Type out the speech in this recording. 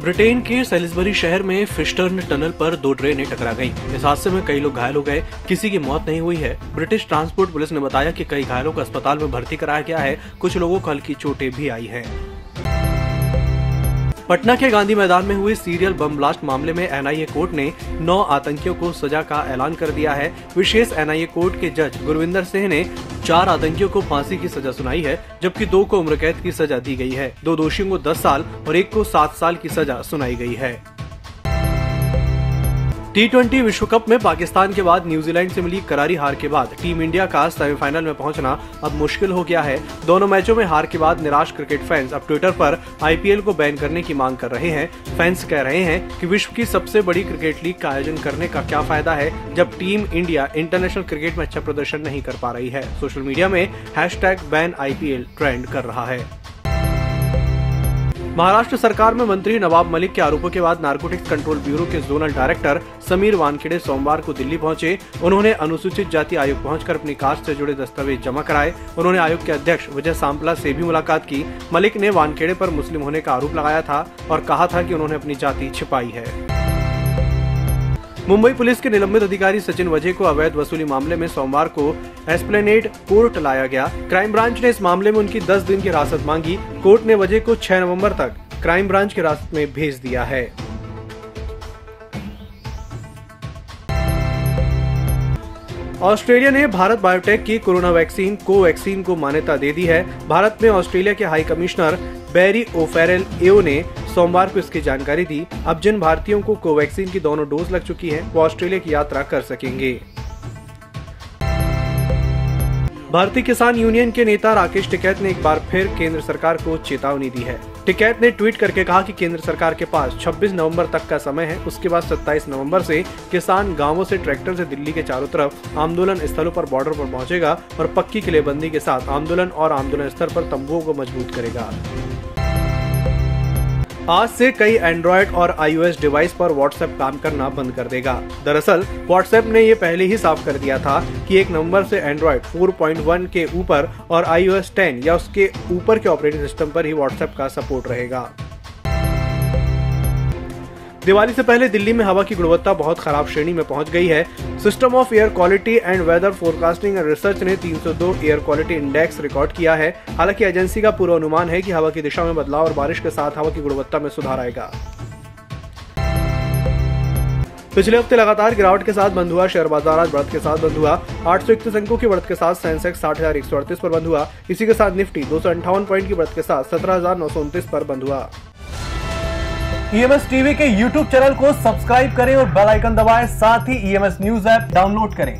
Britain के Salisbury शहर में फिस्टर्न टनल पर दो ट्रेनें टकरा गईं। इस हादसे में कई लोग घायल हो गए किसी की मौत नहीं हुई है ब्रिटिश ट्रांसपोर्ट पुलिस ने बताया कि कई घायलों को अस्पताल में भर्ती कराया गया है कुछ लोगों को हल्की चोटें भी आई हैं। पटना के गांधी मैदान में हुए सीरियल बम ब्लास्ट मामले में एनआईए कोर्ट ने नौ आतंकियों को सजा का ऐलान कर दिया है। विशेष एनआईए कोर्ट के जज गुरविंदर सिंह ने चार आतंकियों को फांसी की सजा सुनाई है, जबकि दो को उम्र कैद की सजा दी गई है। दो दोषियों को 10 साल और एक को सात साल की सजा सुनाई गई है। टी विश्व कप में पाकिस्तान के बाद न्यूजीलैंड से मिली करारी हार के बाद टीम इंडिया का सेमीफाइनल में पहुँचना अब मुश्किल हो गया है। दोनों मैचों में हार के बाद निराश क्रिकेट फैंस अब ट्विटर पर आईपीएल को बैन करने की मांग कर रहे हैं। फैंस कह रहे हैं कि विश्व की सबसे बड़ी क्रिकेट लीग का आयोजन करने का क्या फ़ायदा है, जब टीम इंडिया इंटरनेशनल क्रिकेट में अच्छा प्रदर्शन नहीं कर पा रही है। सोशल मीडिया में हैश बैन ट्रेंड कर रहा है। महाराष्ट्र सरकार में मंत्री नवाब मलिक के आरोपों के बाद नारकोटिक्स कंट्रोल ब्यूरो के जोनल डायरेक्टर समीर वानखेड़े सोमवार को दिल्ली पहुँचे। उन्होंने अनुसूचित जाति आयोग पहुंचकर अपनी कास्ट से जुड़े दस्तावेज़ जमा कराए। उन्होंने आयोग के अध्यक्ष विजय सांपला से भी मुलाकात की। मलिक ने वानखेड़े पर मुस्लिम होने का आरोप लगाया था और कहा था कि उन्होंने अपनी जाति छिपाई है। मुंबई पुलिस के निलंबित अधिकारी सचिन वजे को अवैध वसूली मामले में सोमवार को एस्प्लेनेड कोर्ट लाया गया। क्राइम ब्रांच ने इस मामले में उनकी 10 दिन की हिरासत मांगी। कोर्ट ने वजह को 6 नवंबर तक क्राइम ब्रांच के हिरासत में भेज दिया है। ऑस्ट्रेलिया ने भारत बायोटेक की कोरोना वैक्सीन, कोवैक्सीन को मान्यता दे दी है। भारत में ऑस्ट्रेलिया के हाई कमिश्नर बैरी ओफेरल एओ ने सोमवार को इसकी जानकारी दी। अब जिन भारतीयों को कोवैक्सीन की दोनों डोज लग चुकी है, वो ऑस्ट्रेलिया की यात्रा कर सकेंगे। भारतीय किसान यूनियन के नेता राकेश टिकैत ने एक बार फिर केंद्र सरकार को चेतावनी दी है। टिकैत ने ट्वीट करके कहा कि केंद्र सरकार के पास 26 नवंबर तक का समय है। उसके बाद 27 नवंबर से किसान गाँवों से ट्रैक्टर से दिल्ली के चारों तरफ़ आंदोलन स्थलों पर बॉर्डर पर पहुंचेगा और पक्की किलेबंदी के साथ आंदोलन और आंदोलन स्थल पर तंबुओं को मज़बूत करेगा। आज से कई एंड्रॉयड और आईओएस डिवाइस पर व्हाट्सएप काम करना बंद कर देगा। दरअसल व्हाट्सएप ने ये पहले ही साफ़ कर दिया था कि एक नंबर से एंड्रॉयड 4.1 के ऊपर और आईओएस 10 या उसके ऊपर के ऑपरेटिंग सिस्टम पर ही व्हाट्सएप का सपोर्ट रहेगा। दिवाली से पहले दिल्ली में हवा की गुणवत्ता बहुत खराब श्रेणी में पहुँच गई है। System of air quality and weather forecasting and research ने 302 एयर क्वालिटी इंडेक्स रिकॉर्ड किया है। हालाँकि एजेंसी का पूरा अनुमान है कि हवा की दिशा में बदलाव और बारिश के साथ हवा की गुणवत्ता में सुधार आएगा। पिछले हफ़्ते लगातार गिरावट के साथ बंद हुआ शेयर बाज़ार, आज बढ़त के साथ बंद हुआ। आठ सौ इकतीस अंकों की बढ़त के साथ सेंसेक्स साठ हज़ार एक सौ अड़तीस पर बंद हुआ। इसी के साथ निफ्टी दो सौ अंठावन पॉइंट की बढ़त के साथ सत्रह हज़ार नौ सौ उनतीस पर बंद हुआ। ईएमएस e टीवी के यूट्यूब चैनल को सब्सक्राइब करें और बेल आइकन दबाएँ। साथ ही ईएमएस न्यूज़ ऐप डाउनलोड करें।